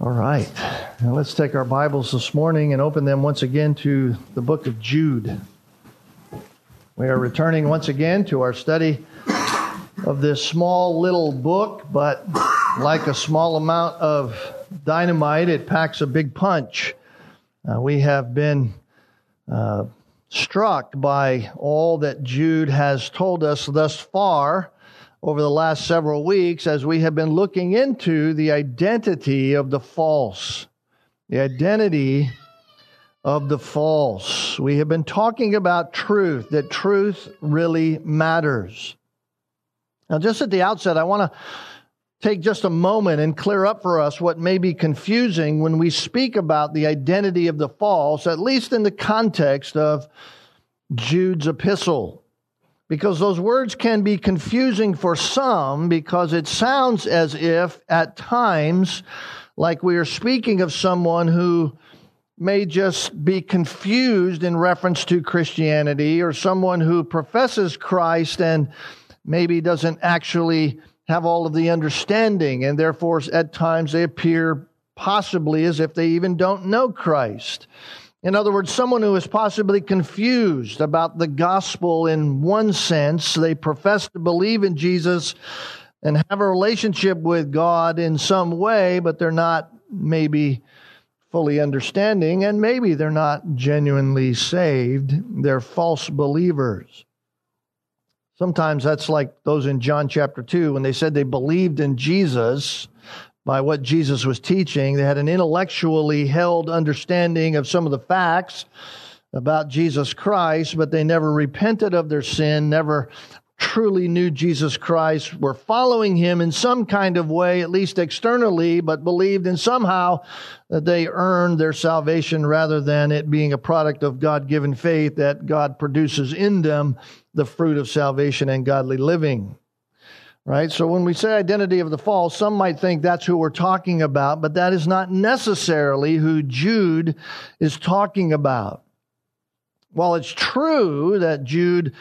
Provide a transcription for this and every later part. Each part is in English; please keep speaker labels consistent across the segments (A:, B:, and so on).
A: All right. Now let's take our Bibles this morning and open them once again to the book of Jude. We are returning once again to our study of this small little book, but like a small amount of dynamite, it packs a big punch. Uh, we have been uh, struck by all that Jude has told us thus far over the last several weeks as we have been looking into the identity of the false. The identity of the false. We have been talking about truth, that truth really matters. Now, just at the outset, I want to take just a moment and clear up for us what may be confusing when we speak about the identity of the false, at least in the context of Jude's epistle because those words can be confusing for some because it sounds as if at times like we are speaking of someone who may just be confused in reference to Christianity or someone who professes Christ and maybe doesn't actually have all of the understanding and therefore at times they appear possibly as if they even don't know Christ. In other words, someone who is possibly confused about the gospel in one sense. They profess to believe in Jesus and have a relationship with God in some way, but they're not maybe fully understanding, and maybe they're not genuinely saved. They're false believers. Sometimes that's like those in John chapter 2 when they said they believed in Jesus by what Jesus was teaching. They had an intellectually held understanding of some of the facts about Jesus Christ, but they never repented of their sin, never truly knew Jesus Christ, were following him in some kind of way, at least externally, but believed in somehow that they earned their salvation rather than it being a product of God given faith that God produces in them the fruit of salvation and godly living right? So when we say identity of the false, some might think that's who we're talking about, but that is not necessarily who Jude is talking about. While it's true that Jude,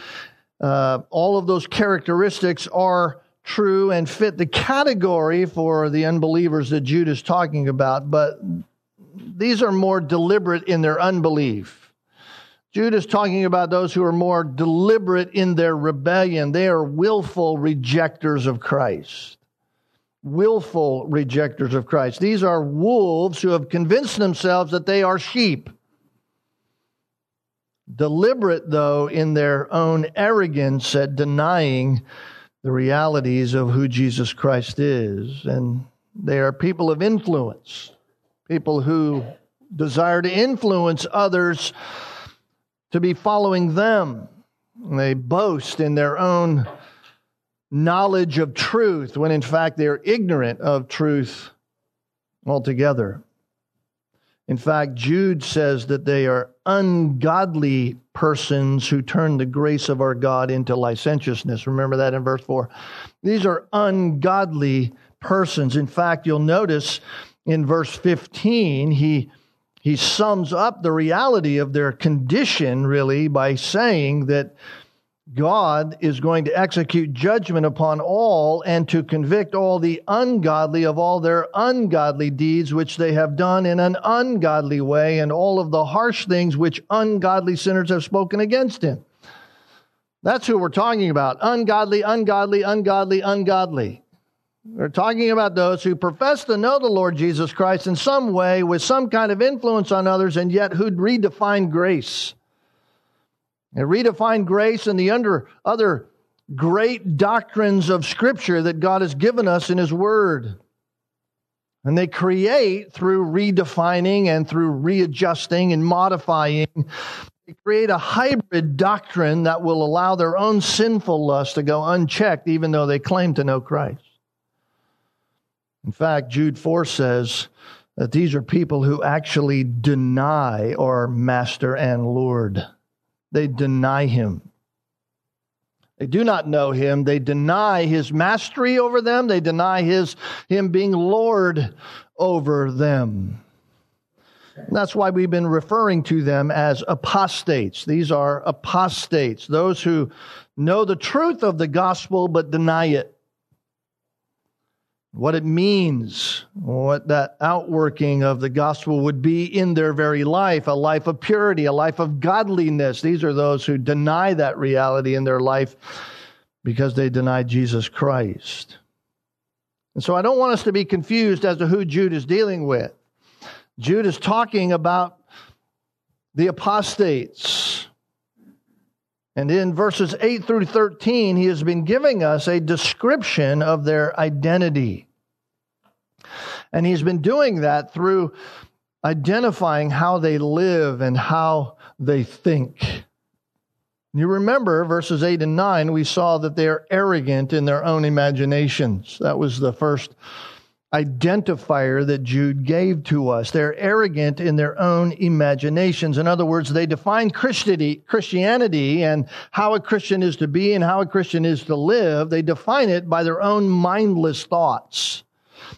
A: uh, all of those characteristics are true and fit the category for the unbelievers that Jude is talking about, but these are more deliberate in their unbelief. Jude is talking about those who are more deliberate in their rebellion. They are willful rejectors of Christ. Willful rejectors of Christ. These are wolves who have convinced themselves that they are sheep. Deliberate, though, in their own arrogance at denying the realities of who Jesus Christ is. And they are people of influence, people who desire to influence others to be following them. And they boast in their own knowledge of truth when in fact they're ignorant of truth altogether. In fact, Jude says that they are ungodly persons who turn the grace of our God into licentiousness. Remember that in verse 4. These are ungodly persons. In fact, you'll notice in verse 15, he he sums up the reality of their condition really by saying that God is going to execute judgment upon all and to convict all the ungodly of all their ungodly deeds which they have done in an ungodly way and all of the harsh things which ungodly sinners have spoken against him. That's who we're talking about. Ungodly, ungodly, ungodly, ungodly. We're talking about those who profess to know the Lord Jesus Christ in some way with some kind of influence on others and yet who'd redefine grace. And redefine grace and the under other great doctrines of Scripture that God has given us in His Word. And they create through redefining and through readjusting and modifying, they create a hybrid doctrine that will allow their own sinful lust to go unchecked, even though they claim to know Christ. In fact, Jude 4 says that these are people who actually deny our master and Lord. They deny him. They do not know him. They deny his mastery over them. They deny his, him being Lord over them. And that's why we've been referring to them as apostates. These are apostates, those who know the truth of the gospel but deny it. What it means, what that outworking of the gospel would be in their very life a life of purity, a life of godliness. These are those who deny that reality in their life because they deny Jesus Christ. And so I don't want us to be confused as to who Jude is dealing with. Jude is talking about the apostates. And in verses 8 through 13, he has been giving us a description of their identity. And he's been doing that through identifying how they live and how they think. You remember verses 8 and 9, we saw that they are arrogant in their own imaginations. That was the first identifier that Jude gave to us. They're arrogant in their own imaginations. In other words, they define Christianity and how a Christian is to be and how a Christian is to live. They define it by their own mindless thoughts,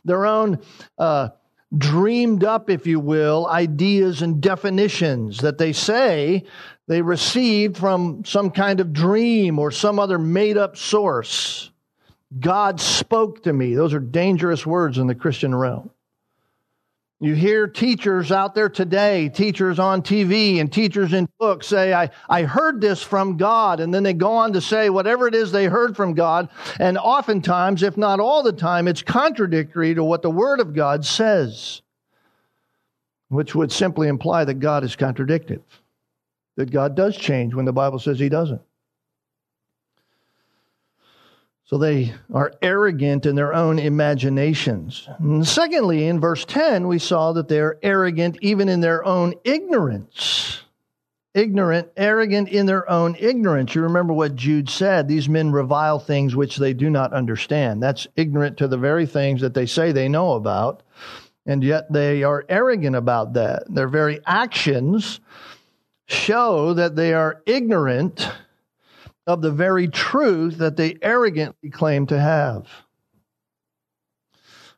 A: their own uh, dreamed up, if you will, ideas and definitions that they say they received from some kind of dream or some other made up source. God spoke to me. Those are dangerous words in the Christian realm. You hear teachers out there today, teachers on TV and teachers in books say, I, I heard this from God. And then they go on to say whatever it is they heard from God. And oftentimes, if not all the time, it's contradictory to what the Word of God says, which would simply imply that God is contradictive, that God does change when the Bible says He doesn't. So they are arrogant in their own imaginations. And secondly, in verse 10, we saw that they're arrogant even in their own ignorance. Ignorant, arrogant in their own ignorance. You remember what Jude said these men revile things which they do not understand. That's ignorant to the very things that they say they know about, and yet they are arrogant about that. Their very actions show that they are ignorant of the very truth that they arrogantly claim to have.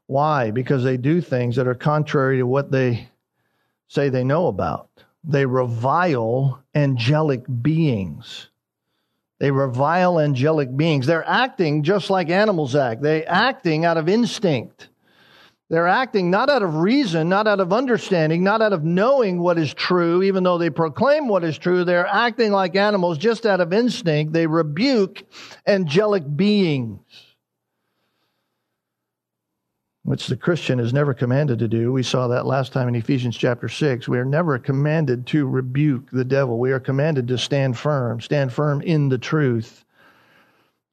A: Why? Because they do things that are contrary to what they say they know about. They revile angelic beings. They revile angelic beings. They're acting just like animals act. They're acting out of instinct. They're acting not out of reason, not out of understanding, not out of knowing what is true, even though they proclaim what is true. They're acting like animals just out of instinct. They rebuke angelic beings, which the Christian is never commanded to do. We saw that last time in Ephesians chapter 6. We are never commanded to rebuke the devil. We are commanded to stand firm, stand firm in the truth.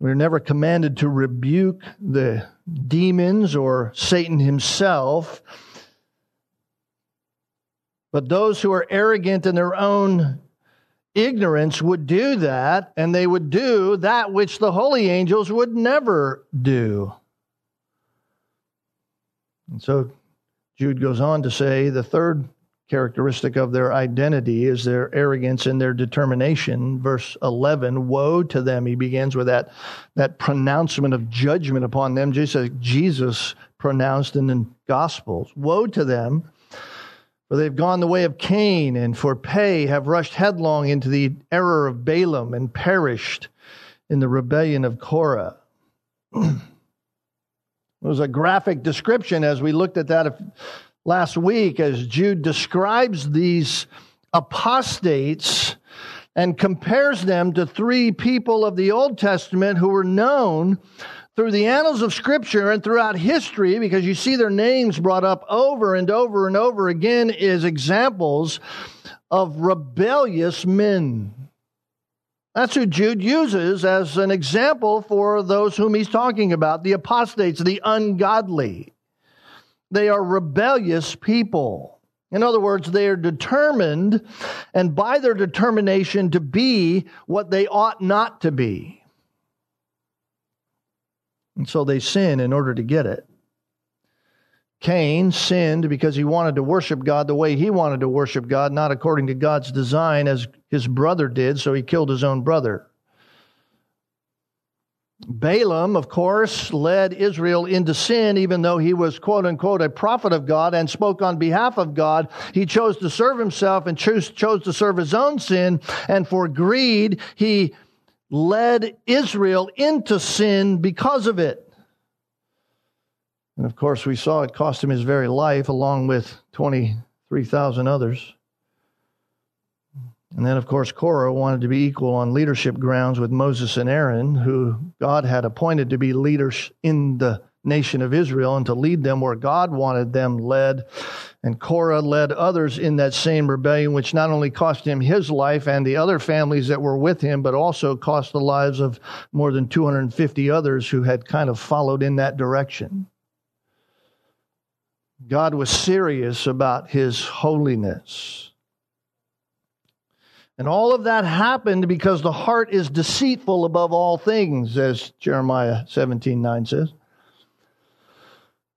A: We're never commanded to rebuke the demons or Satan himself. But those who are arrogant in their own ignorance would do that, and they would do that which the holy angels would never do. And so Jude goes on to say the third characteristic of their identity is their arrogance and their determination. Verse 11, woe to them. He begins with that, that pronouncement of judgment upon them, just as Jesus pronounced in the Gospels. Woe to them, for they've gone the way of Cain, and for pay have rushed headlong into the error of Balaam and perished in the rebellion of Korah. it was a graphic description as we looked at that last week as Jude describes these apostates and compares them to three people of the Old Testament who were known through the annals of Scripture and throughout history, because you see their names brought up over and over and over again, is examples of rebellious men. That's who Jude uses as an example for those whom he's talking about the apostates, the ungodly. They are rebellious people. In other words, they are determined, and by their determination to be what they ought not to be. And so they sin in order to get it. Cain sinned because he wanted to worship God the way he wanted to worship God, not according to God's design as his brother did, so he killed his own brother. Balaam, of course, led Israel into sin, even though he was, quote unquote, a prophet of God and spoke on behalf of God. He chose to serve himself and chose, chose to serve his own sin. And for greed, he led Israel into sin because of it. And of course, we saw it cost him his very life, along with 23,000 others. And then, of course, Korah wanted to be equal on leadership grounds with Moses and Aaron, who God had appointed to be leaders in the nation of Israel and to lead them where God wanted them led. And Korah led others in that same rebellion, which not only cost him his life and the other families that were with him, but also cost the lives of more than 250 others who had kind of followed in that direction. God was serious about his holiness. And all of that happened because the heart is deceitful above all things, as Jeremiah 17 9 says.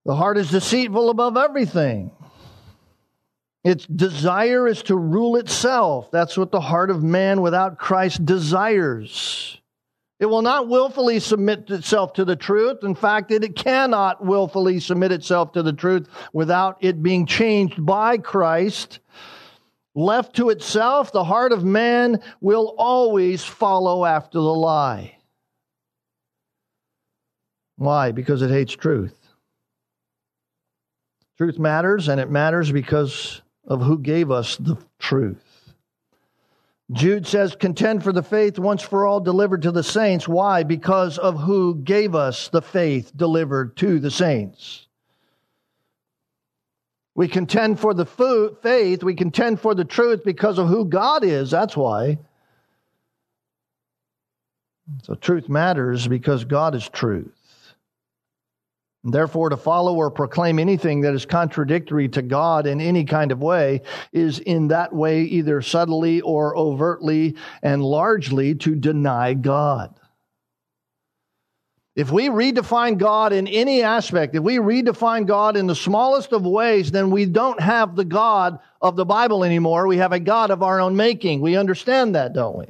A: The heart is deceitful above everything. Its desire is to rule itself. That's what the heart of man without Christ desires. It will not willfully submit itself to the truth. In fact, it cannot willfully submit itself to the truth without it being changed by Christ. Left to itself, the heart of man will always follow after the lie. Why? Because it hates truth. Truth matters, and it matters because of who gave us the truth. Jude says, contend for the faith once for all delivered to the saints. Why? Because of who gave us the faith delivered to the saints. We contend for the faith, we contend for the truth because of who God is. That's why. So truth matters because God is truth. And Therefore, to follow or proclaim anything that is contradictory to God in any kind of way is in that way either subtly or overtly and largely to deny God. If we redefine God in any aspect, if we redefine God in the smallest of ways, then we don't have the God of the Bible anymore. We have a God of our own making. We understand that, don't we?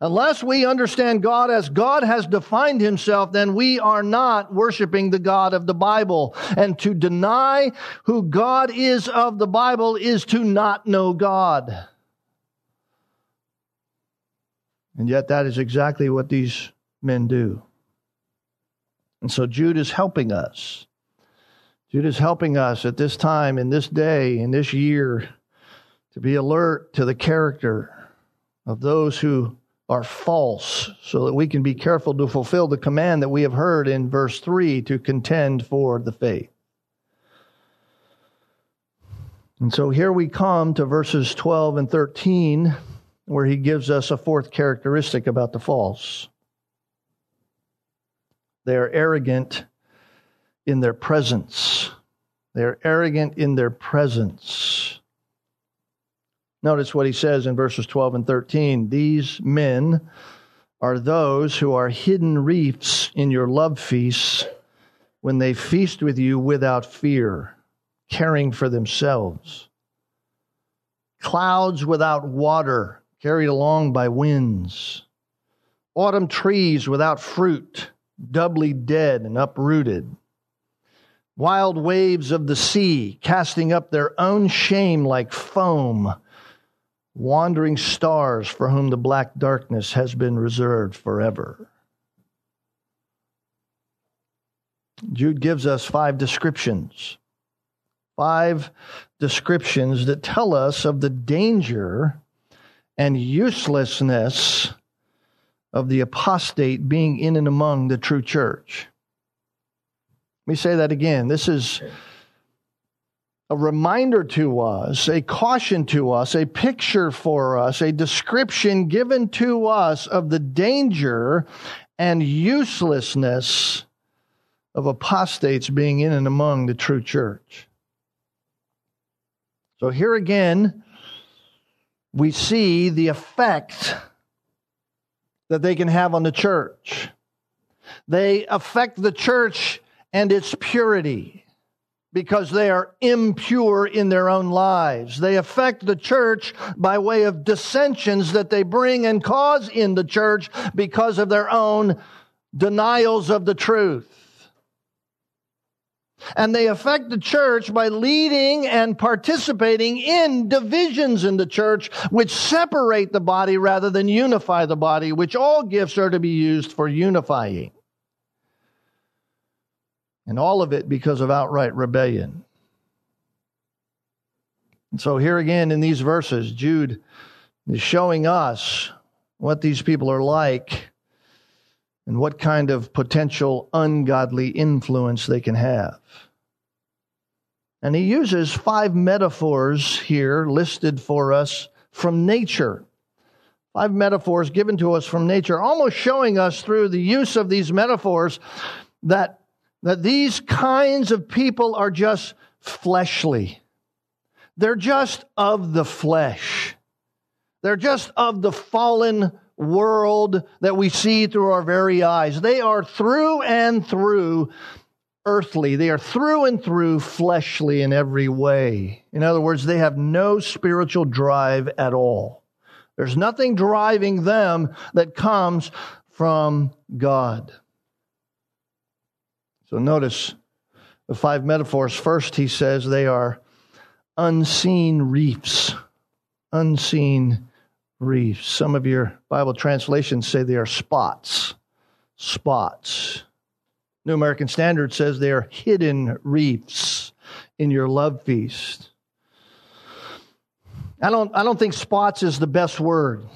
A: Unless we understand God as God has defined himself, then we are not worshiping the God of the Bible. And to deny who God is of the Bible is to not know God. And yet, that is exactly what these men do. And so, Jude is helping us. Jude is helping us at this time, in this day, in this year, to be alert to the character of those who are false, so that we can be careful to fulfill the command that we have heard in verse 3 to contend for the faith. And so here we come to verses 12 and 13, where he gives us a fourth characteristic about the false. They are arrogant in their presence. They are arrogant in their presence. Notice what he says in verses 12 and 13. These men are those who are hidden reefs in your love feasts when they feast with you without fear, caring for themselves. Clouds without water, carried along by winds. Autumn trees without fruit, doubly dead and uprooted. Wild waves of the sea, casting up their own shame like foam wandering stars for whom the black darkness has been reserved forever. Jude gives us five descriptions. Five descriptions that tell us of the danger and uselessness of the apostate being in and among the true church. Let me say that again. This is a reminder to us, a caution to us, a picture for us, a description given to us of the danger and uselessness of apostates being in and among the true church. So here again, we see the effect that they can have on the church. They affect the church and its purity because they are impure in their own lives. They affect the church by way of dissensions that they bring and cause in the church because of their own denials of the truth. And they affect the church by leading and participating in divisions in the church, which separate the body rather than unify the body, which all gifts are to be used for unifying. And all of it because of outright rebellion. And so, here again in these verses, Jude is showing us what these people are like and what kind of potential ungodly influence they can have. And he uses five metaphors here listed for us from nature. Five metaphors given to us from nature, almost showing us through the use of these metaphors that, that these kinds of people are just fleshly. They're just of the flesh. They're just of the fallen world that we see through our very eyes. They are through and through earthly. They are through and through fleshly in every way. In other words, they have no spiritual drive at all. There's nothing driving them that comes from God. So notice the five metaphors. First, he says they are unseen reefs. Unseen reefs. Some of your Bible translations say they are spots. Spots. New American Standard says they are hidden reefs in your love feast. I don't, I don't think spots is the best word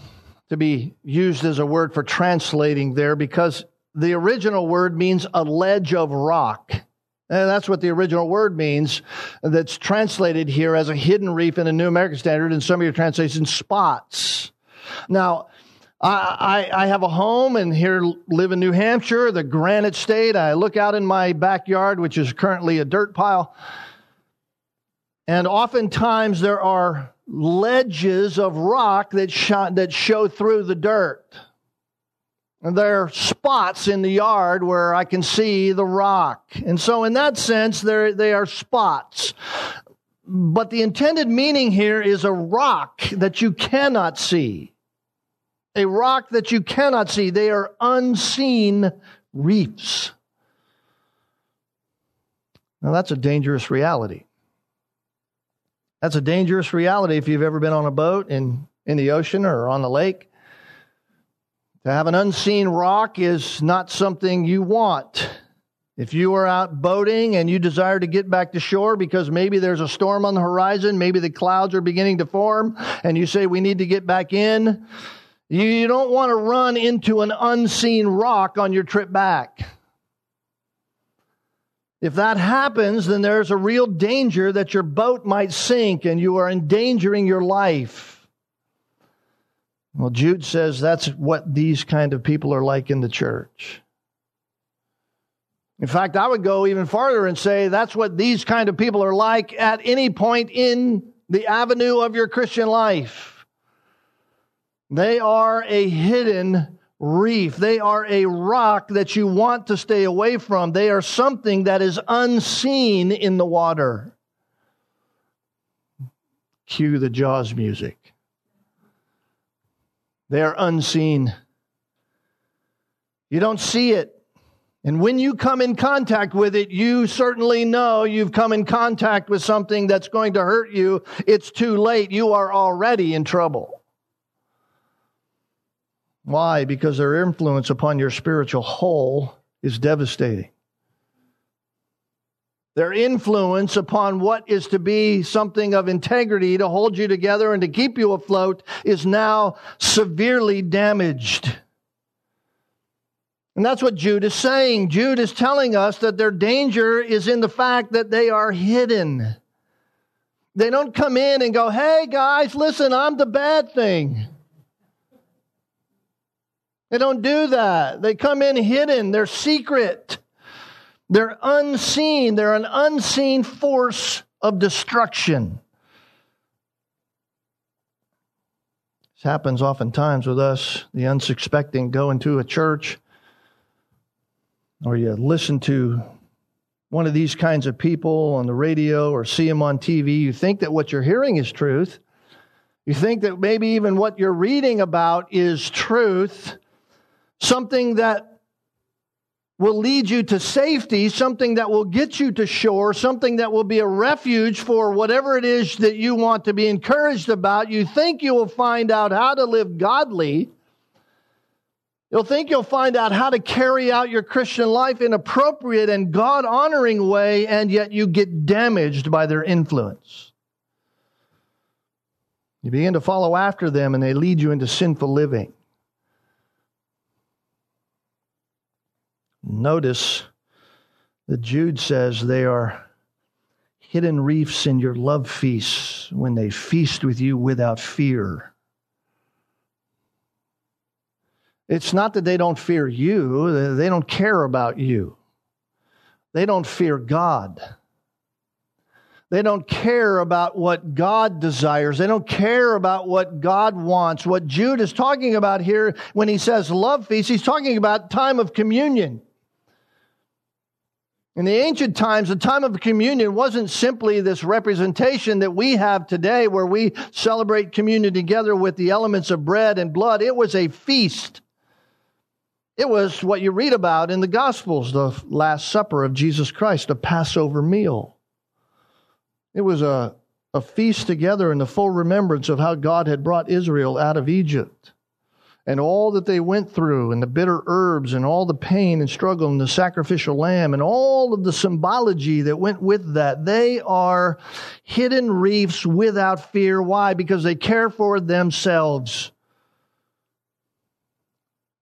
A: to be used as a word for translating there because the original word means a ledge of rock. And that's what the original word means that's translated here as a hidden reef in the New American Standard and some of your translations spots. Now, I, I, I have a home and here live in New Hampshire, the Granite State. I look out in my backyard, which is currently a dirt pile. And oftentimes there are ledges of rock that, sh- that show through the dirt. There are spots in the yard where I can see the rock. And so, in that sense, they are spots. But the intended meaning here is a rock that you cannot see. A rock that you cannot see. They are unseen reefs. Now, that's a dangerous reality. That's a dangerous reality if you've ever been on a boat in, in the ocean or on the lake. To have an unseen rock is not something you want. If you are out boating and you desire to get back to shore because maybe there's a storm on the horizon, maybe the clouds are beginning to form, and you say, We need to get back in, you don't want to run into an unseen rock on your trip back. If that happens, then there's a real danger that your boat might sink and you are endangering your life. Well, Jude says that's what these kind of people are like in the church. In fact, I would go even farther and say that's what these kind of people are like at any point in the avenue of your Christian life. They are a hidden reef. They are a rock that you want to stay away from. They are something that is unseen in the water. Cue the Jaws music. They are unseen. You don't see it. And when you come in contact with it, you certainly know you've come in contact with something that's going to hurt you. It's too late. You are already in trouble. Why? Because their influence upon your spiritual whole is devastating. Their influence upon what is to be something of integrity to hold you together and to keep you afloat is now severely damaged. And that's what Jude is saying. Jude is telling us that their danger is in the fact that they are hidden. They don't come in and go, hey guys, listen, I'm the bad thing. They don't do that. They come in hidden, they're secret. They're unseen. They're an unseen force of destruction. This happens oftentimes with us, the unsuspecting, go into a church or you listen to one of these kinds of people on the radio or see them on TV. You think that what you're hearing is truth. You think that maybe even what you're reading about is truth, something that will lead you to safety, something that will get you to shore, something that will be a refuge for whatever it is that you want to be encouraged about. You think you will find out how to live godly. You'll think you'll find out how to carry out your Christian life in appropriate and God honoring way, and yet you get damaged by their influence. You begin to follow after them, and they lead you into sinful living. Notice that Jude says they are hidden reefs in your love feasts when they feast with you without fear. It's not that they don't fear you, they don't care about you. They don't fear God. They don't care about what God desires. They don't care about what God wants. What Jude is talking about here when he says love feast, he's talking about time of communion. In the ancient times, the time of communion wasn't simply this representation that we have today where we celebrate communion together with the elements of bread and blood. It was a feast. It was what you read about in the Gospels, the Last Supper of Jesus Christ, a Passover meal. It was a, a feast together in the full remembrance of how God had brought Israel out of Egypt and all that they went through, and the bitter herbs, and all the pain and struggle, and the sacrificial lamb, and all of the symbology that went with that. They are hidden reefs without fear. Why? Because they care for themselves.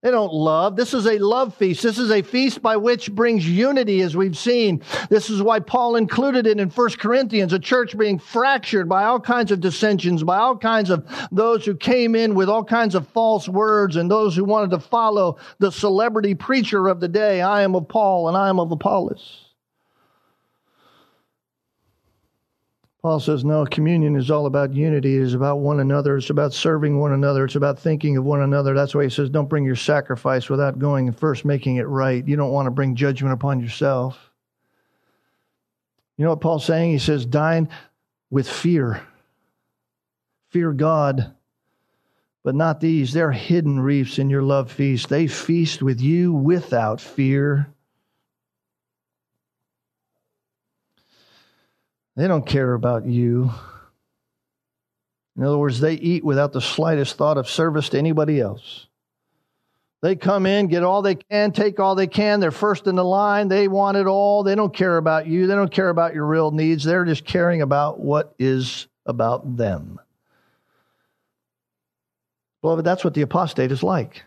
A: They don't love. This is a love feast. This is a feast by which brings unity, as we've seen. This is why Paul included it in 1 Corinthians, a church being fractured by all kinds of dissensions, by all kinds of those who came in with all kinds of false words and those who wanted to follow the celebrity preacher of the day. I am of Paul and I am of Apollos. Paul says, no, communion is all about unity. It is about one another. It's about serving one another. It's about thinking of one another. That's why he says, don't bring your sacrifice without going and first making it right. You don't want to bring judgment upon yourself. You know what Paul's saying? He says, dine with fear. Fear God, but not these. They're hidden reefs in your love feast. They feast with you without fear. They don't care about you. In other words, they eat without the slightest thought of service to anybody else. They come in, get all they can, take all they can. They're first in the line. They want it all. They don't care about you. They don't care about your real needs. They're just caring about what is about them. Beloved, that's what the apostate is like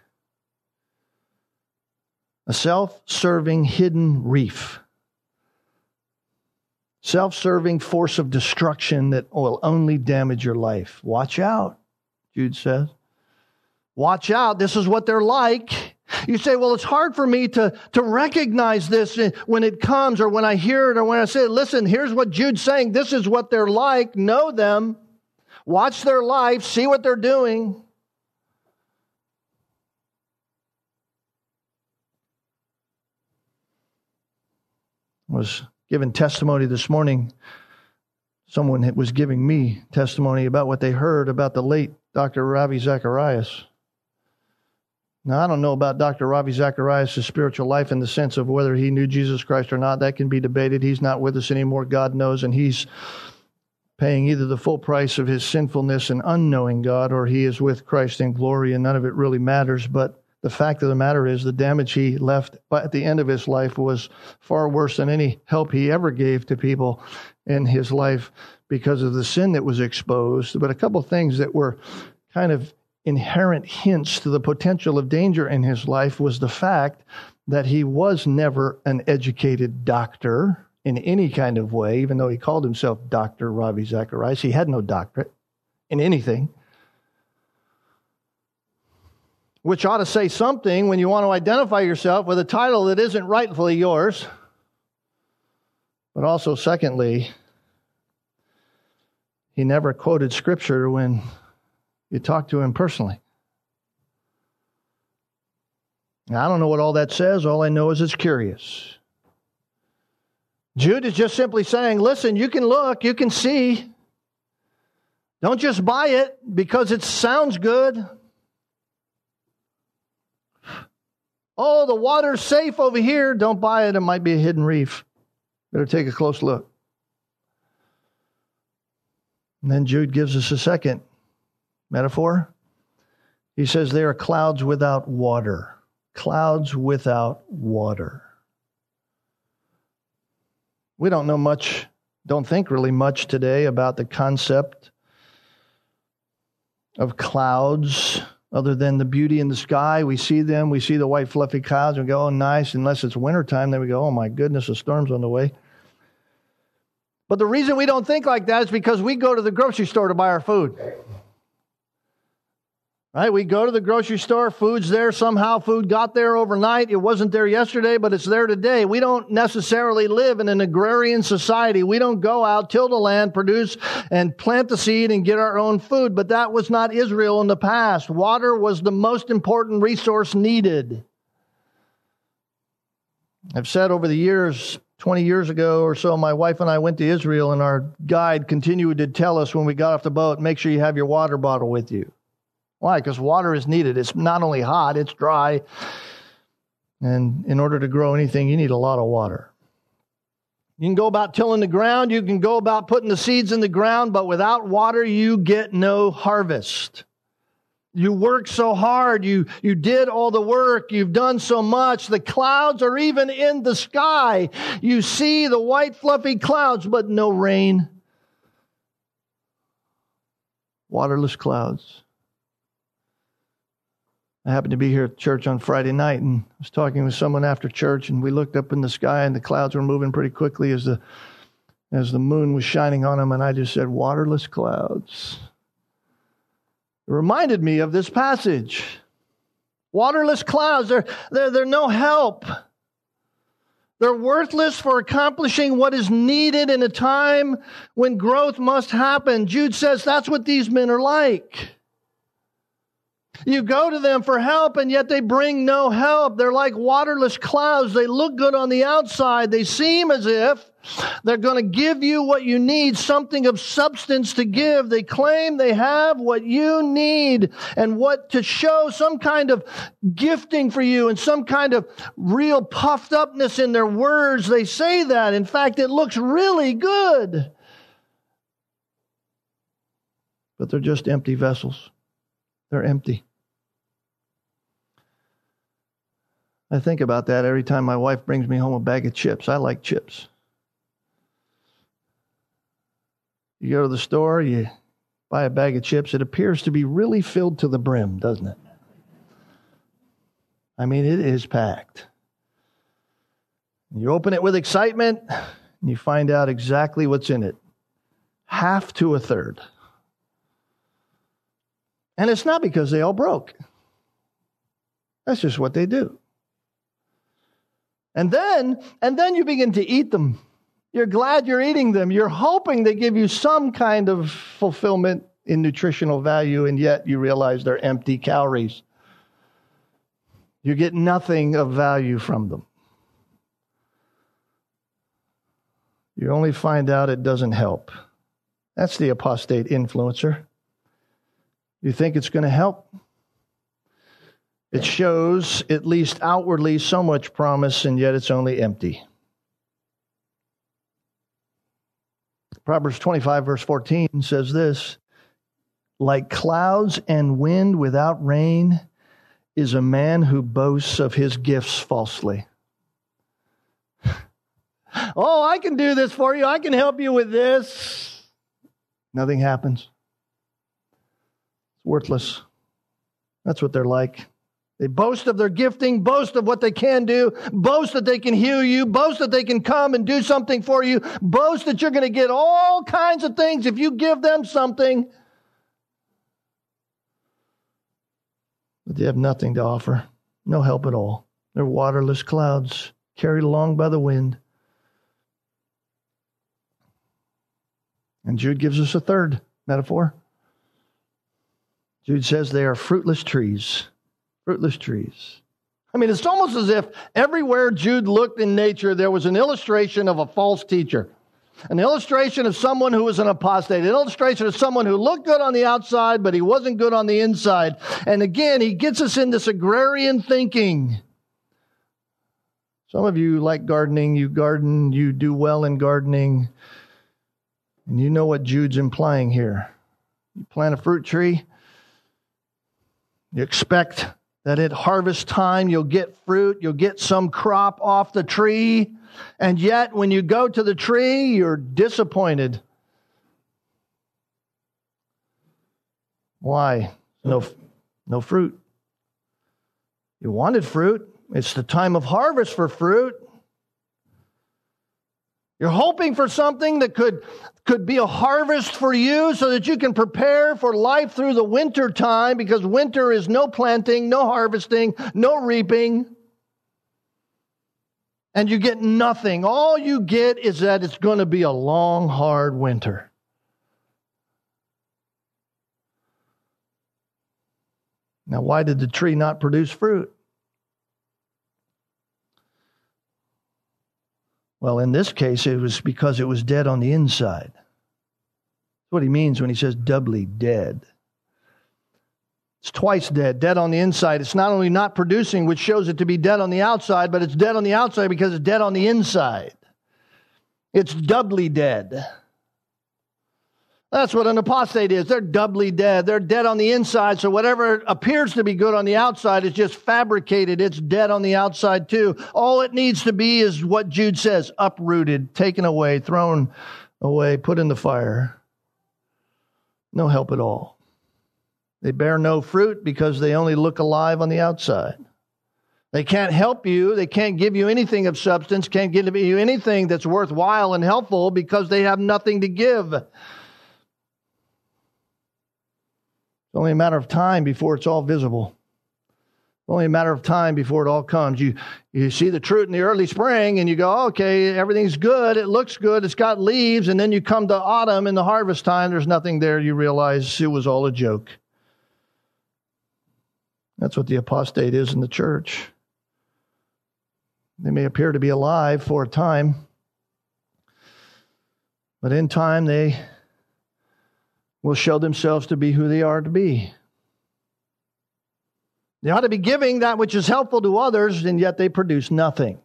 A: a self serving hidden reef self serving force of destruction that will only damage your life. Watch out, Jude says. Watch out. This is what they're like. You say, well, it's hard for me to, to recognize this when it comes or when I hear it or when I say, listen, here's what Jude's saying. This is what they're like. Know them. Watch their life. See what they're doing. Was given testimony this morning. Someone was giving me testimony about what they heard about the late Dr. Ravi Zacharias. Now, I don't know about Dr. Ravi Zacharias' spiritual life in the sense of whether he knew Jesus Christ or not. That can be debated. He's not with us anymore, God knows, and he's paying either the full price of his sinfulness and unknowing God, or he is with Christ in glory, and none of it really matters. But the fact of the matter is, the damage he left at the end of his life was far worse than any help he ever gave to people in his life because of the sin that was exposed. But a couple of things that were kind of inherent hints to the potential of danger in his life was the fact that he was never an educated doctor in any kind of way, even though he called himself Dr. Ravi Zacharias. He had no doctorate in anything which ought to say something when you want to identify yourself with a title that isn't rightfully yours. But also, secondly, he never quoted scripture when you talked to him personally. Now, I don't know what all that says. All I know is it's curious. Jude is just simply saying, listen, you can look, you can see. Don't just buy it because it sounds good. Oh, the water's safe over here. Don't buy it. It might be a hidden reef. Better take a close look. And then Jude gives us a second metaphor. He says, They are clouds without water. clouds without water. We don't know much, don't think really much today about the concept of clouds other than the beauty in the sky. We see them, we see the white fluffy clouds, and we go, oh, nice. Unless it's wintertime, then we go, oh my goodness, a storm's on the way. But the reason we don't think like that is because we go to the grocery store to buy our food. Right? We go to the grocery store, food's there. Somehow food got there overnight. It wasn't there yesterday, but it's there today. We don't necessarily live in an agrarian society. We don't go out, till the land, produce and plant the seed and get our own food. But that was not Israel in the past. Water was the most important resource needed. I've said over the years, 20 years ago or so, my wife and I went to Israel, and our guide continued to tell us when we got off the boat, make sure you have your water bottle with you. Why? Because water is needed. It's not only hot, it's dry. And in order to grow anything, you need a lot of water. You can go about tilling the ground, you can go about putting the seeds in the ground, but without water, you get no harvest. You work so hard, you, you did all the work, you've done so much. The clouds are even in the sky. You see the white, fluffy clouds, but no rain. Waterless clouds. I happened to be here at church on Friday night and I was talking with someone after church and we looked up in the sky and the clouds were moving pretty quickly as the as the moon was shining on them and I just said waterless clouds. It reminded me of this passage. Waterless clouds, they're, they're, they're no help. They're worthless for accomplishing what is needed in a time when growth must happen. Jude says that's what these men are like. You go to them for help, and yet they bring no help. They're like waterless clouds. They look good on the outside. They seem as if they're going to give you what you need, something of substance to give. They claim they have what you need and what to show some kind of gifting for you and some kind of real puffed upness in their words. They say that. In fact, it looks really good. But they're just empty vessels. They're empty. I think about that every time my wife brings me home a bag of chips. I like chips. You go to the store, you buy a bag of chips. It appears to be really filled to the brim, doesn't it? I mean, it is packed. You open it with excitement, and you find out exactly what's in it half to a third. And it's not because they all broke. That's just what they do. And then, and then you begin to eat them. You're glad you're eating them. You're hoping they give you some kind of fulfillment in nutritional value, and yet you realize they're empty calories. You get nothing of value from them. You only find out it doesn't help. That's the apostate influencer. You think it's going to help? It shows, at least outwardly, so much promise, and yet it's only empty. Proverbs 25, verse 14 says this Like clouds and wind without rain is a man who boasts of his gifts falsely. oh, I can do this for you. I can help you with this. Nothing happens. It's worthless. That's what they're like. They boast of their gifting, boast of what they can do, boast that they can heal you, boast that they can come and do something for you, boast that you're going to get all kinds of things if you give them something. But they have nothing to offer, no help at all. They're waterless clouds carried along by the wind. And Jude gives us a third metaphor. Jude says they are fruitless trees fruitless trees. I mean, it's almost as if everywhere Jude looked in nature, there was an illustration of a false teacher, an illustration of someone who was an apostate, an illustration of someone who looked good on the outside, but he wasn't good on the inside. And again, he gets us in this agrarian thinking. Some of you like gardening, you garden, you do well in gardening, and you know what Jude's implying here. You plant a fruit tree, you expect that at harvest time you'll get fruit, you'll get some crop off the tree, and yet when you go to the tree, you're disappointed. Why? No, no fruit. You wanted fruit. It's the time of harvest for fruit. You're hoping for something that could, could be a harvest for you so that you can prepare for life through the winter time because winter is no planting, no harvesting, no reaping. And you get nothing. All you get is that it's going to be a long, hard winter. Now, why did the tree not produce fruit? Well, in this case, it was because it was dead on the inside. That's what he means when he says doubly dead. It's twice dead, dead on the inside. It's not only not producing, which shows it to be dead on the outside, but it's dead on the outside because it's dead on the inside. It's doubly dead. That's what an apostate is. They're doubly dead. They're dead on the inside, so whatever appears to be good on the outside is just fabricated. It's dead on the outside too. All it needs to be is what Jude says uprooted, taken away, thrown away, put in the fire. No help at all. They bear no fruit because they only look alive on the outside. They can't help you. They can't give you anything of substance, can't give you anything that's worthwhile and helpful because they have nothing to give. It's only a matter of time before it's all visible. It's only a matter of time before it all comes. You, you see the fruit in the early spring and you go, okay, everything's good. It looks good. It's got leaves. And then you come to autumn in the harvest time. There's nothing there. You realize it was all a joke. That's what the apostate is in the church. They may appear to be alive for a time, but in time they will show themselves to be who they are to be. They ought to be giving that which is helpful to others, and yet they produce nothing.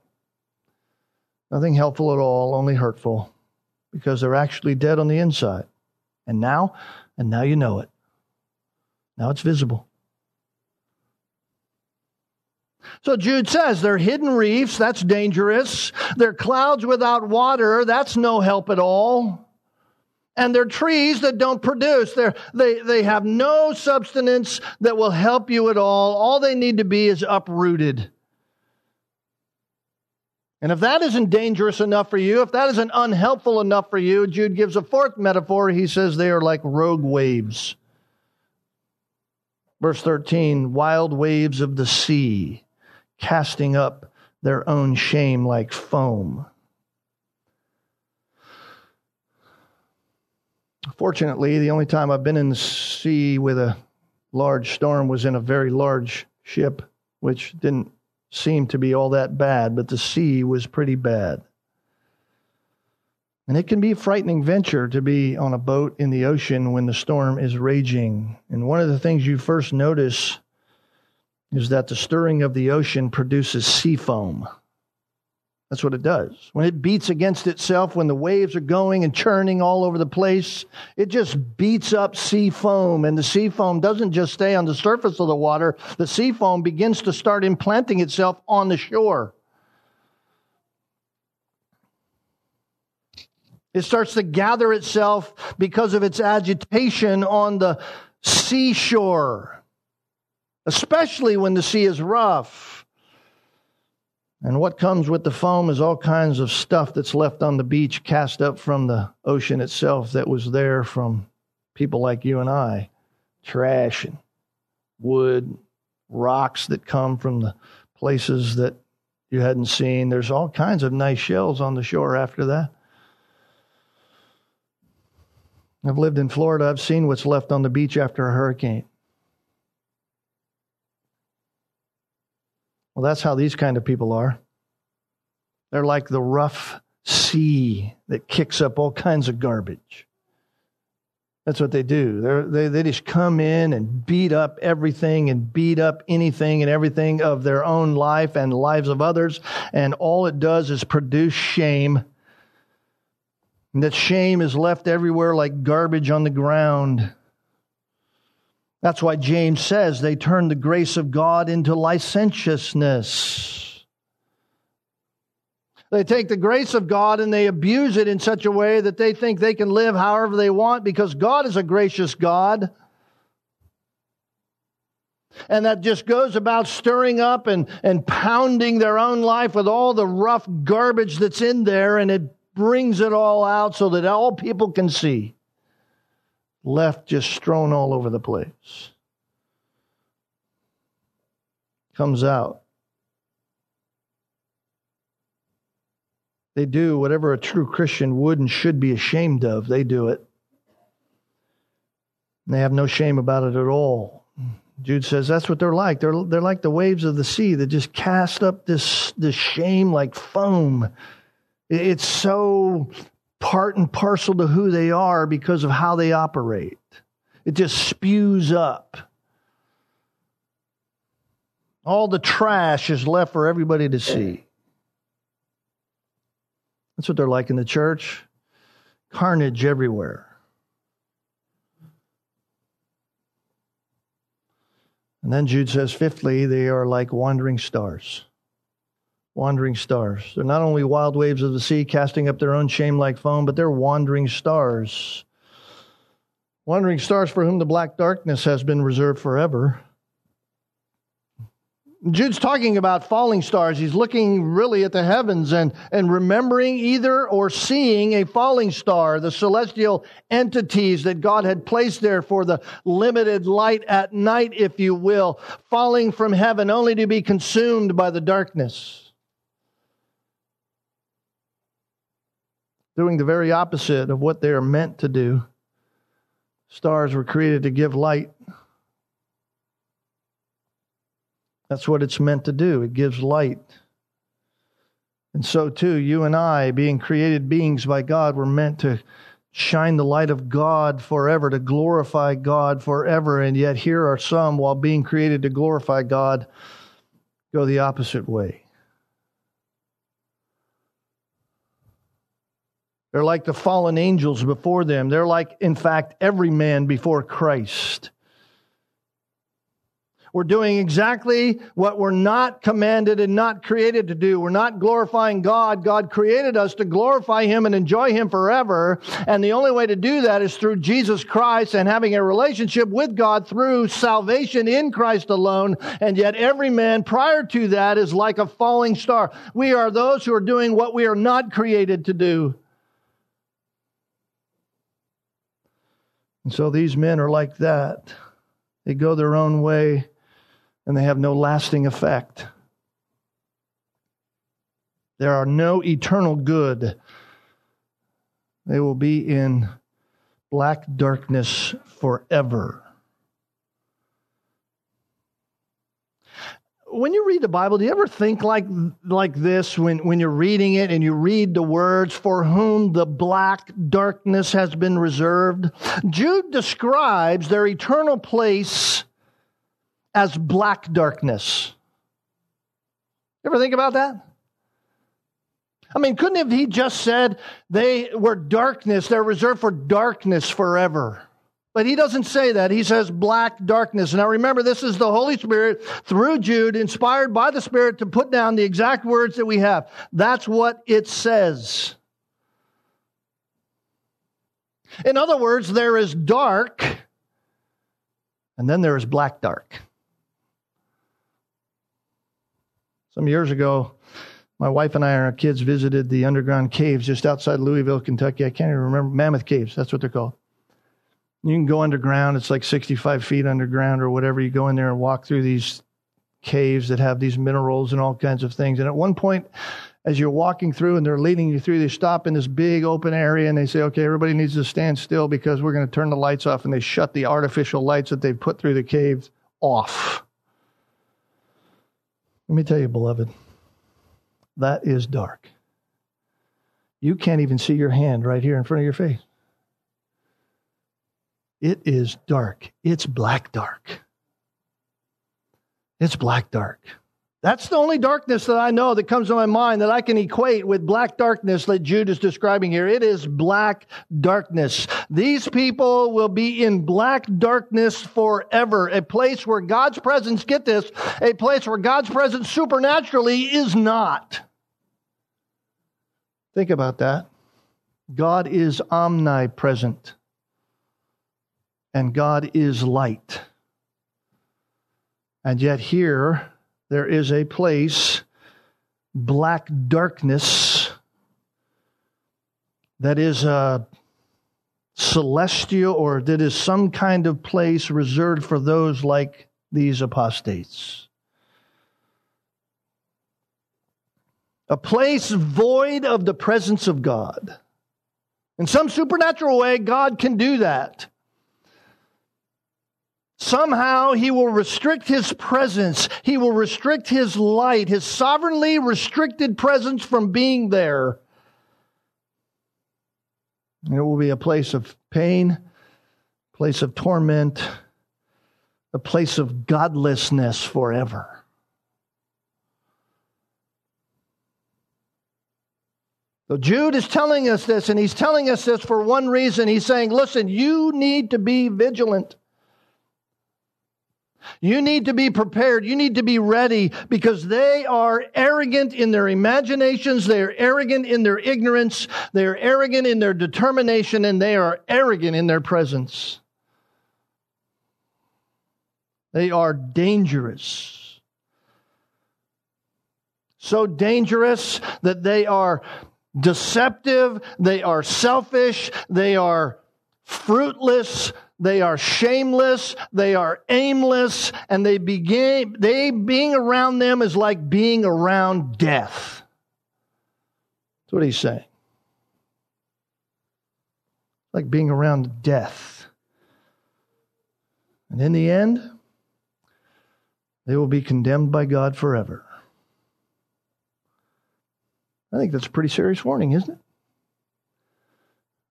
A: Nothing helpful at all, only hurtful, because they're actually dead on the inside. And now, and now you know it. Now it's visible. So Jude says they're hidden reefs, that's dangerous. They're clouds without water, that's no help at all and they're trees that don't produce. They're, they, they have no substance that will help you at all. All they need to be is uprooted. And if that isn't dangerous enough for you, if that isn't unhelpful enough for you, Jude gives a fourth metaphor. He says they are like rogue waves. Verse 13 wild waves of the sea, casting up their own shame like foam. Fortunately, the only time I've been in the sea with a large storm was in a very large ship, which didn't seem to be all that bad, but the sea was pretty bad. And it can be a frightening venture to be on a boat in the ocean when the storm is raging. And one of the things you first notice is that the stirring of the ocean produces sea foam. That's what it does. When it beats against itself, when the waves are going and churning all over the place, it just beats up sea foam. And the sea foam doesn't just stay on the surface of the water, the sea foam begins to start implanting itself on the shore. It starts to gather itself because of its agitation on the seashore, especially when the sea is rough. And what comes with the foam is all kinds of stuff that's left on the beach, cast up from the ocean itself that was there from people like you and I. Trash and wood, rocks that come from the places that you hadn't seen. There's all kinds of nice shells on the shore after that. I've lived in Florida. I've seen what's left on the beach after a hurricane. Well, that's how these kind of people are. They're like the rough sea that kicks up all kinds of garbage. That's what they do. They're, they they just come in and beat up everything and beat up anything and everything of their own life and lives of others. And all it does is produce shame. And that shame is left everywhere like garbage on the ground. That's why James says they turn the grace of God into licentiousness. They take the grace of God and they abuse it in such a way that they think they can live however they want because God is a gracious God. And that just goes about stirring up and, and pounding their own life with all the rough garbage that's in there, and it brings it all out so that all people can see left just strewn all over the place. Comes out. They do whatever a true Christian would and should be ashamed of. They do it. And They have no shame about it at all. Jude says that's what they're like. They're, they're like the waves of the sea that just cast up this, this shame like foam. It's so part and parcel to who they are because of how they operate. It just spews up. All the trash is left for everybody to see. That's what they're like in the church. Carnage everywhere. And then Jude says, fifthly, they are like wandering stars wandering stars. They're not only wild waves of the sea casting up their own shame like foam, but they're wandering stars. Wandering stars for whom the black darkness has been reserved forever. Jude's talking about falling stars. He's looking really at the heavens and, and remembering either or seeing a falling star, the celestial entities that God had placed there for the limited light at night, if you will, falling from heaven only to be consumed by the darkness. Doing the very opposite of what they are meant to do. Stars were created to give light. That's what it's meant to do. It gives light. And so, too, you and I, being created beings by God, were meant to shine the light of God forever, to glorify God forever. And yet, here are some, while being created to glorify God, go the opposite way. They're like the fallen angels before them. They're like, in fact, every man before Christ. We're doing exactly what we're not commanded and not created to do. We're not glorifying God. God created us to glorify Him and enjoy Him forever. And the only way to do that is through Jesus Christ and having a relationship with God through salvation in Christ alone. And yet every man prior to that is like a falling star. We are those who are doing what we are not created to do. And so these men are like that. They go their own way and they have no lasting effect. There are no eternal good. They will be in black darkness forever. When you read the Bible, do you ever think like, like this when, when you're reading it and you read the words, for whom the black darkness has been reserved? Jude describes their eternal place as black darkness. Ever think about that? I mean, couldn't have he just said they were darkness, they're reserved for darkness forever? But he doesn't say that. He says black darkness. Now remember, this is the Holy Spirit through Jude, inspired by the Spirit to put down the exact words that we have. That's what it says. In other words, there is dark, and then there is black dark. Some years ago, my wife and I and our kids visited the underground caves just outside Louisville, Kentucky. I can't even remember. Mammoth Caves, that's what they're called. You can go underground. It's like 65 feet underground or whatever. You go in there and walk through these caves that have these minerals and all kinds of things. And at one point, as you're walking through and they're leading you through, they stop in this big open area and they say, okay, everybody needs to stand still because we're going to turn the lights off. And they shut the artificial lights that they've put through the caves off. Let me tell you, beloved, that is dark. You can't even see your hand right here in front of your face. It is dark. It's black dark. It's black dark. That's the only darkness that I know that comes to my mind that I can equate with black darkness that Jude is describing here. It is black darkness. These people will be in black darkness forever. A place where God's presence, get this, a place where God's presence supernaturally is not. Think about that. God is omnipresent, and God is light. And yet, here, there is a place, black darkness, that is a celestial or that is some kind of place reserved for those like these apostates. A place void of the presence of God. In some supernatural way, God can do that. Somehow he will restrict his presence. He will restrict his light, his sovereignly restricted presence from being there. And it will be a place of pain, place of torment, a place of godlessness forever. So Jude is telling us this, and he's telling us this for one reason. He's saying, listen, you need to be vigilant. You need to be prepared. You need to be ready because they are arrogant in their imaginations. They are arrogant in their ignorance. They are arrogant in their determination and they are arrogant in their presence. They are dangerous. So dangerous that they are deceptive. They are selfish. They are fruitless they are shameless, they are aimless, and they begin they being around them is like being around death. That's what he's saying. Like being around death. And in the end, they will be condemned by God forever. I think that's a pretty serious warning, isn't it?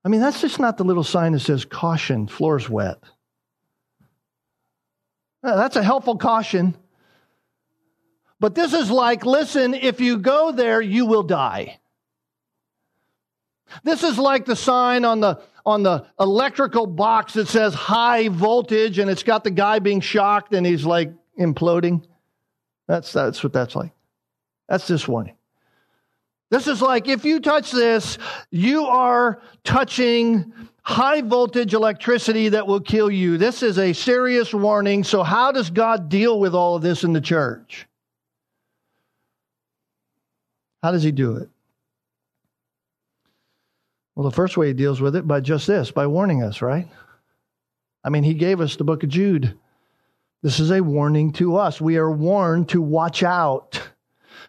A: I mean, that's just not the little sign that says, caution, floor's wet. That's a helpful caution. But this is like, listen, if you go there, you will die. This is like the sign on the on the electrical box that says high voltage and it's got the guy being shocked and he's like imploding. That's that's what that's like. That's this warning. This is like if you touch this, you are touching high voltage electricity that will kill you. This is a serious warning. So, how does God deal with all of this in the church? How does He do it? Well, the first way He deals with it by just this, by warning us, right? I mean, He gave us the book of Jude. This is a warning to us. We are warned to watch out.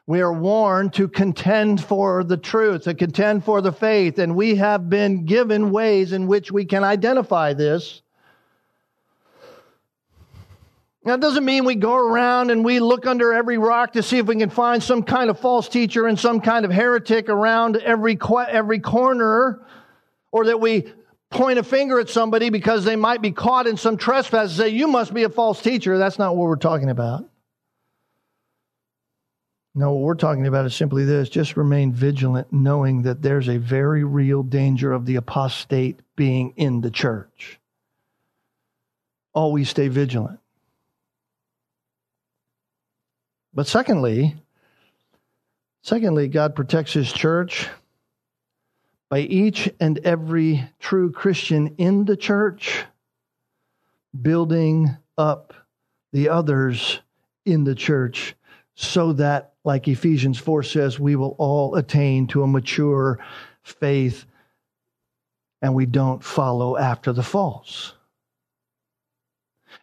A: We are warned to contend for the truth, to contend for the faith, and we have been given ways in which we can identify this. That doesn't mean we go around and we look under every rock to see if we can find some kind of false teacher and some kind of heretic around every, every corner, or that we point a finger at somebody because they might be caught in some trespass and say, You must be a false teacher. That's not what we're talking about. No, what we're talking about is simply this just remain vigilant, knowing that there's a very real danger of the apostate being in the church. Always stay vigilant. But secondly, secondly, God protects his church by each and every true Christian in the church building up the others in the church so that like Ephesians 4 says, we will all attain to a mature faith and we don't follow after the false.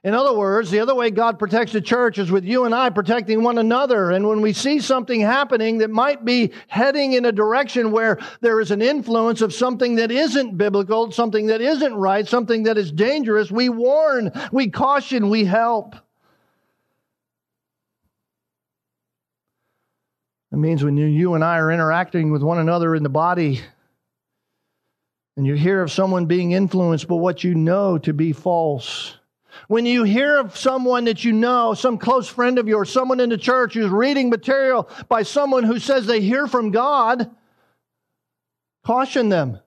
A: In other words, the other way God protects the church is with you and I protecting one another. And when we see something happening that might be heading in a direction where there is an influence of something that isn't biblical, something that isn't right, something that is dangerous, we warn, we caution, we help. It means when you, you and I are interacting with one another in the body and you hear of someone being influenced by what you know to be false, When you hear of someone that you know, some close friend of yours, someone in the church who's reading material by someone who says they hear from God, caution them.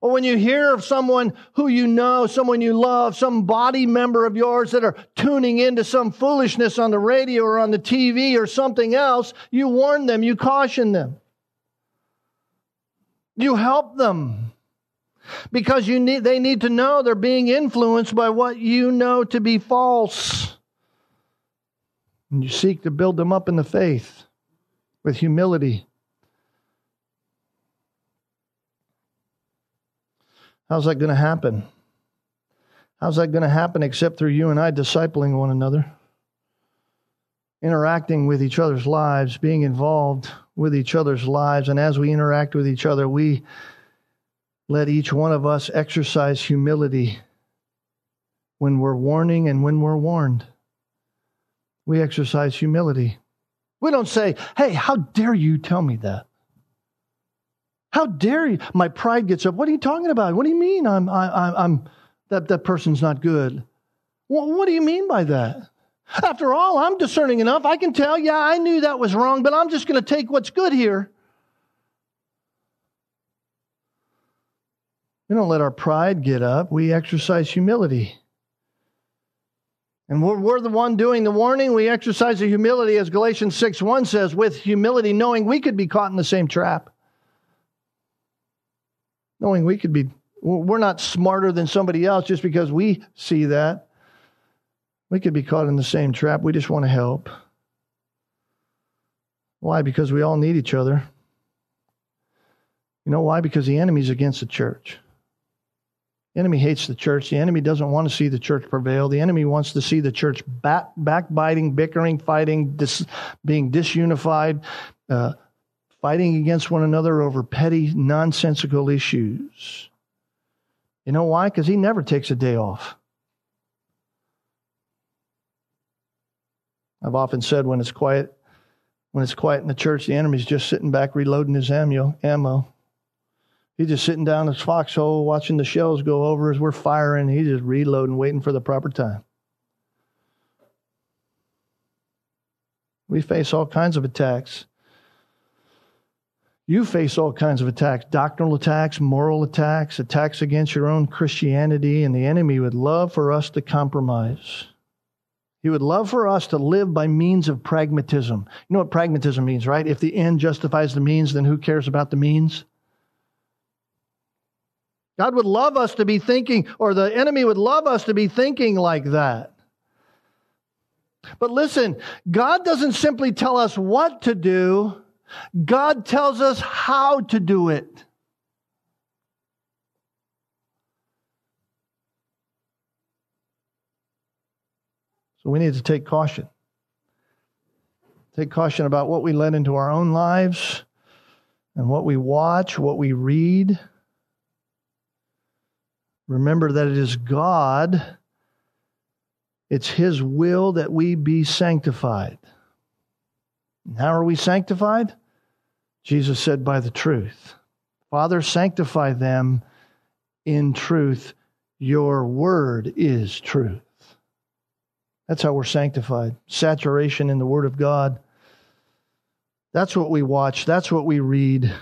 A: Or when you hear of someone who you know, someone you love, some body member of yours that are tuning into some foolishness on the radio or on the TV or something else, you warn them, you caution them. You help them because you need, they need to know they're being influenced by what you know to be false. And you seek to build them up in the faith with humility. How's that going to happen? How's that going to happen except through you and I discipling one another? Interacting with each other's lives, being involved with each other's lives. And as we interact with each other, we let each one of us exercise humility when we're warning and when we're warned. We exercise humility. We don't say, hey, how dare you tell me that? How dare you? My pride gets up. What are you talking about? What do you mean I'm, I, I'm, that, that person's not good? What, what do you mean by that? After all, I'm discerning enough. I can tell, yeah, I knew that was wrong, but I'm just going to take what's good here. We don't let our pride get up. We exercise humility. And we're, we're, the one doing the warning. We exercise the humility, as Galatians 6 1 says, with humility, knowing we could be caught in the same trap. Knowing we could be, we're not smarter than somebody else just because we see that. We could be caught in the same trap. We just want to help. Why? Because we all need each other. You know why? Because the enemy's against the church. The enemy hates the church. The enemy doesn't want to see the church prevail. The enemy wants to see the church back, backbiting, bickering, fighting, dis, being disunified, uh, fighting against one another over petty, nonsensical issues. You know why? Because he never takes a day off. I've often said when it's quiet, when it's quiet in the church, the enemy's just sitting back reloading his ammo. ammo. He's just sitting down in his foxhole watching the shells go over as we're firing. He's just reloading, waiting for the proper time. We face all kinds of attacks. You face all kinds of attacks doctrinal attacks, moral attacks, attacks against your own Christianity, and the enemy would love for us to compromise. He would love for us to live by means of pragmatism. You know what pragmatism means, right? If the end justifies the means, then who cares about the means? God would love us to be thinking, or the enemy would love us to be thinking like that. But listen, God doesn't simply tell us what to do, God tells us how to do it. So we need to take caution. Take caution about what we let into our own lives and what we watch, what we read. Remember that it is God, it's His will that we be sanctified. how are we sanctified? Jesus said, by the truth. Father, sanctify them in truth. Your word is truth. That's how we're sanctified. Saturation in the Word of God. That's what we watch. That's what we read.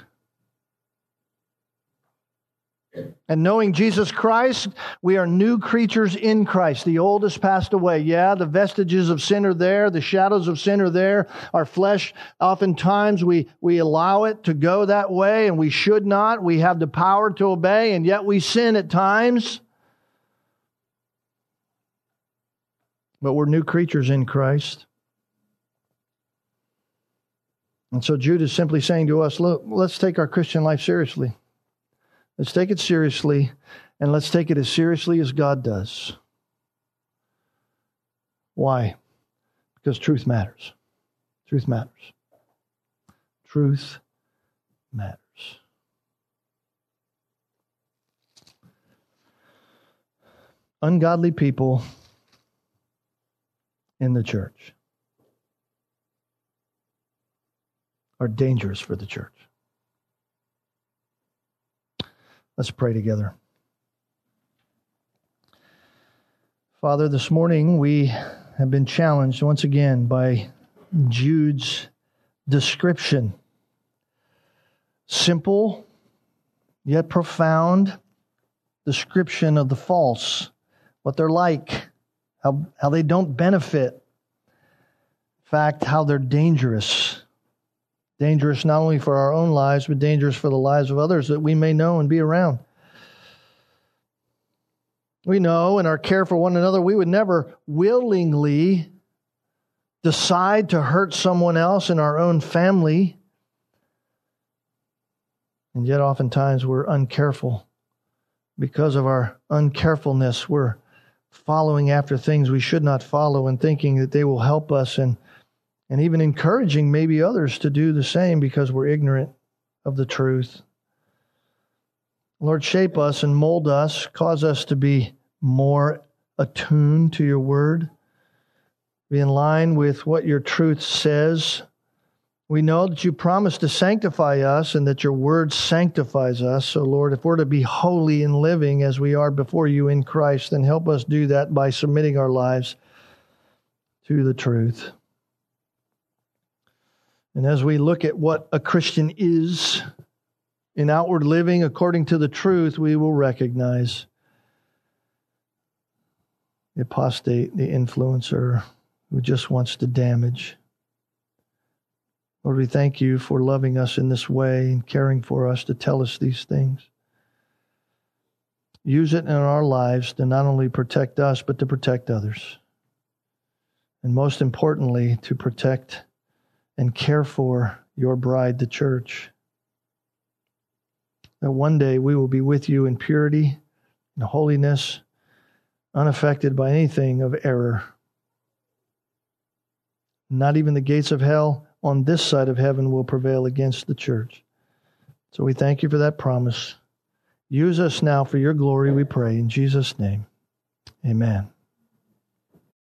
A: And knowing Jesus Christ, we are new creatures in Christ. The old has passed away. Yeah, the vestiges of sin are there, the shadows of sin are there. Our flesh, oftentimes, we, we allow it to go that way, and we should not. We have the power to obey, and yet we sin at times. But we're new creatures in Christ. And so Jude is simply saying to us, look, let's take our Christian life seriously. Let's take it seriously, and let's take it as seriously as God does. Why? Because truth matters. Truth matters. Truth matters. Ungodly people in the church are dangerous for the church. Let's pray together. Father, this morning we have been challenged once again by Jude's description. Simple, yet profound description of the false, what they're like, how, how they don't benefit. In fact, how they're dangerous. Dangerous not only for our own lives, but dangerous for the lives of others that we may know and be around. We know in our care for one another, we would never willingly decide to hurt someone else in our own family. And yet, oftentimes, we're uncareful. Because of our uncarefulness, we're following after things we should not follow and thinking that they will help us and, and even encouraging maybe others to do the same because we're ignorant of the truth. Lord, shape us and mold us, cause us to be more attuned to your word, be in line with what your truth says. We know that you promise to sanctify us and that your word sanctifies us. So, Lord, if we're to be holy and living as we are before you in Christ, then help us do that by submitting our lives to the truth. And as we look at what a Christian is, in outward living according to the truth, we will recognize the apostate, the influencer who just wants to damage. Lord, we thank you for loving us in this way and caring for us to tell us these things. Use it in our lives to not only protect us, but to protect others. And most importantly, to protect and care for your bride, the church that one day we will be with you in purity and holiness, unaffected by anything of error. Not even the gates of hell on this side of heaven will prevail against the church. So we thank you for that promise. Use us now for your glory, we pray. In Jesus' name, amen.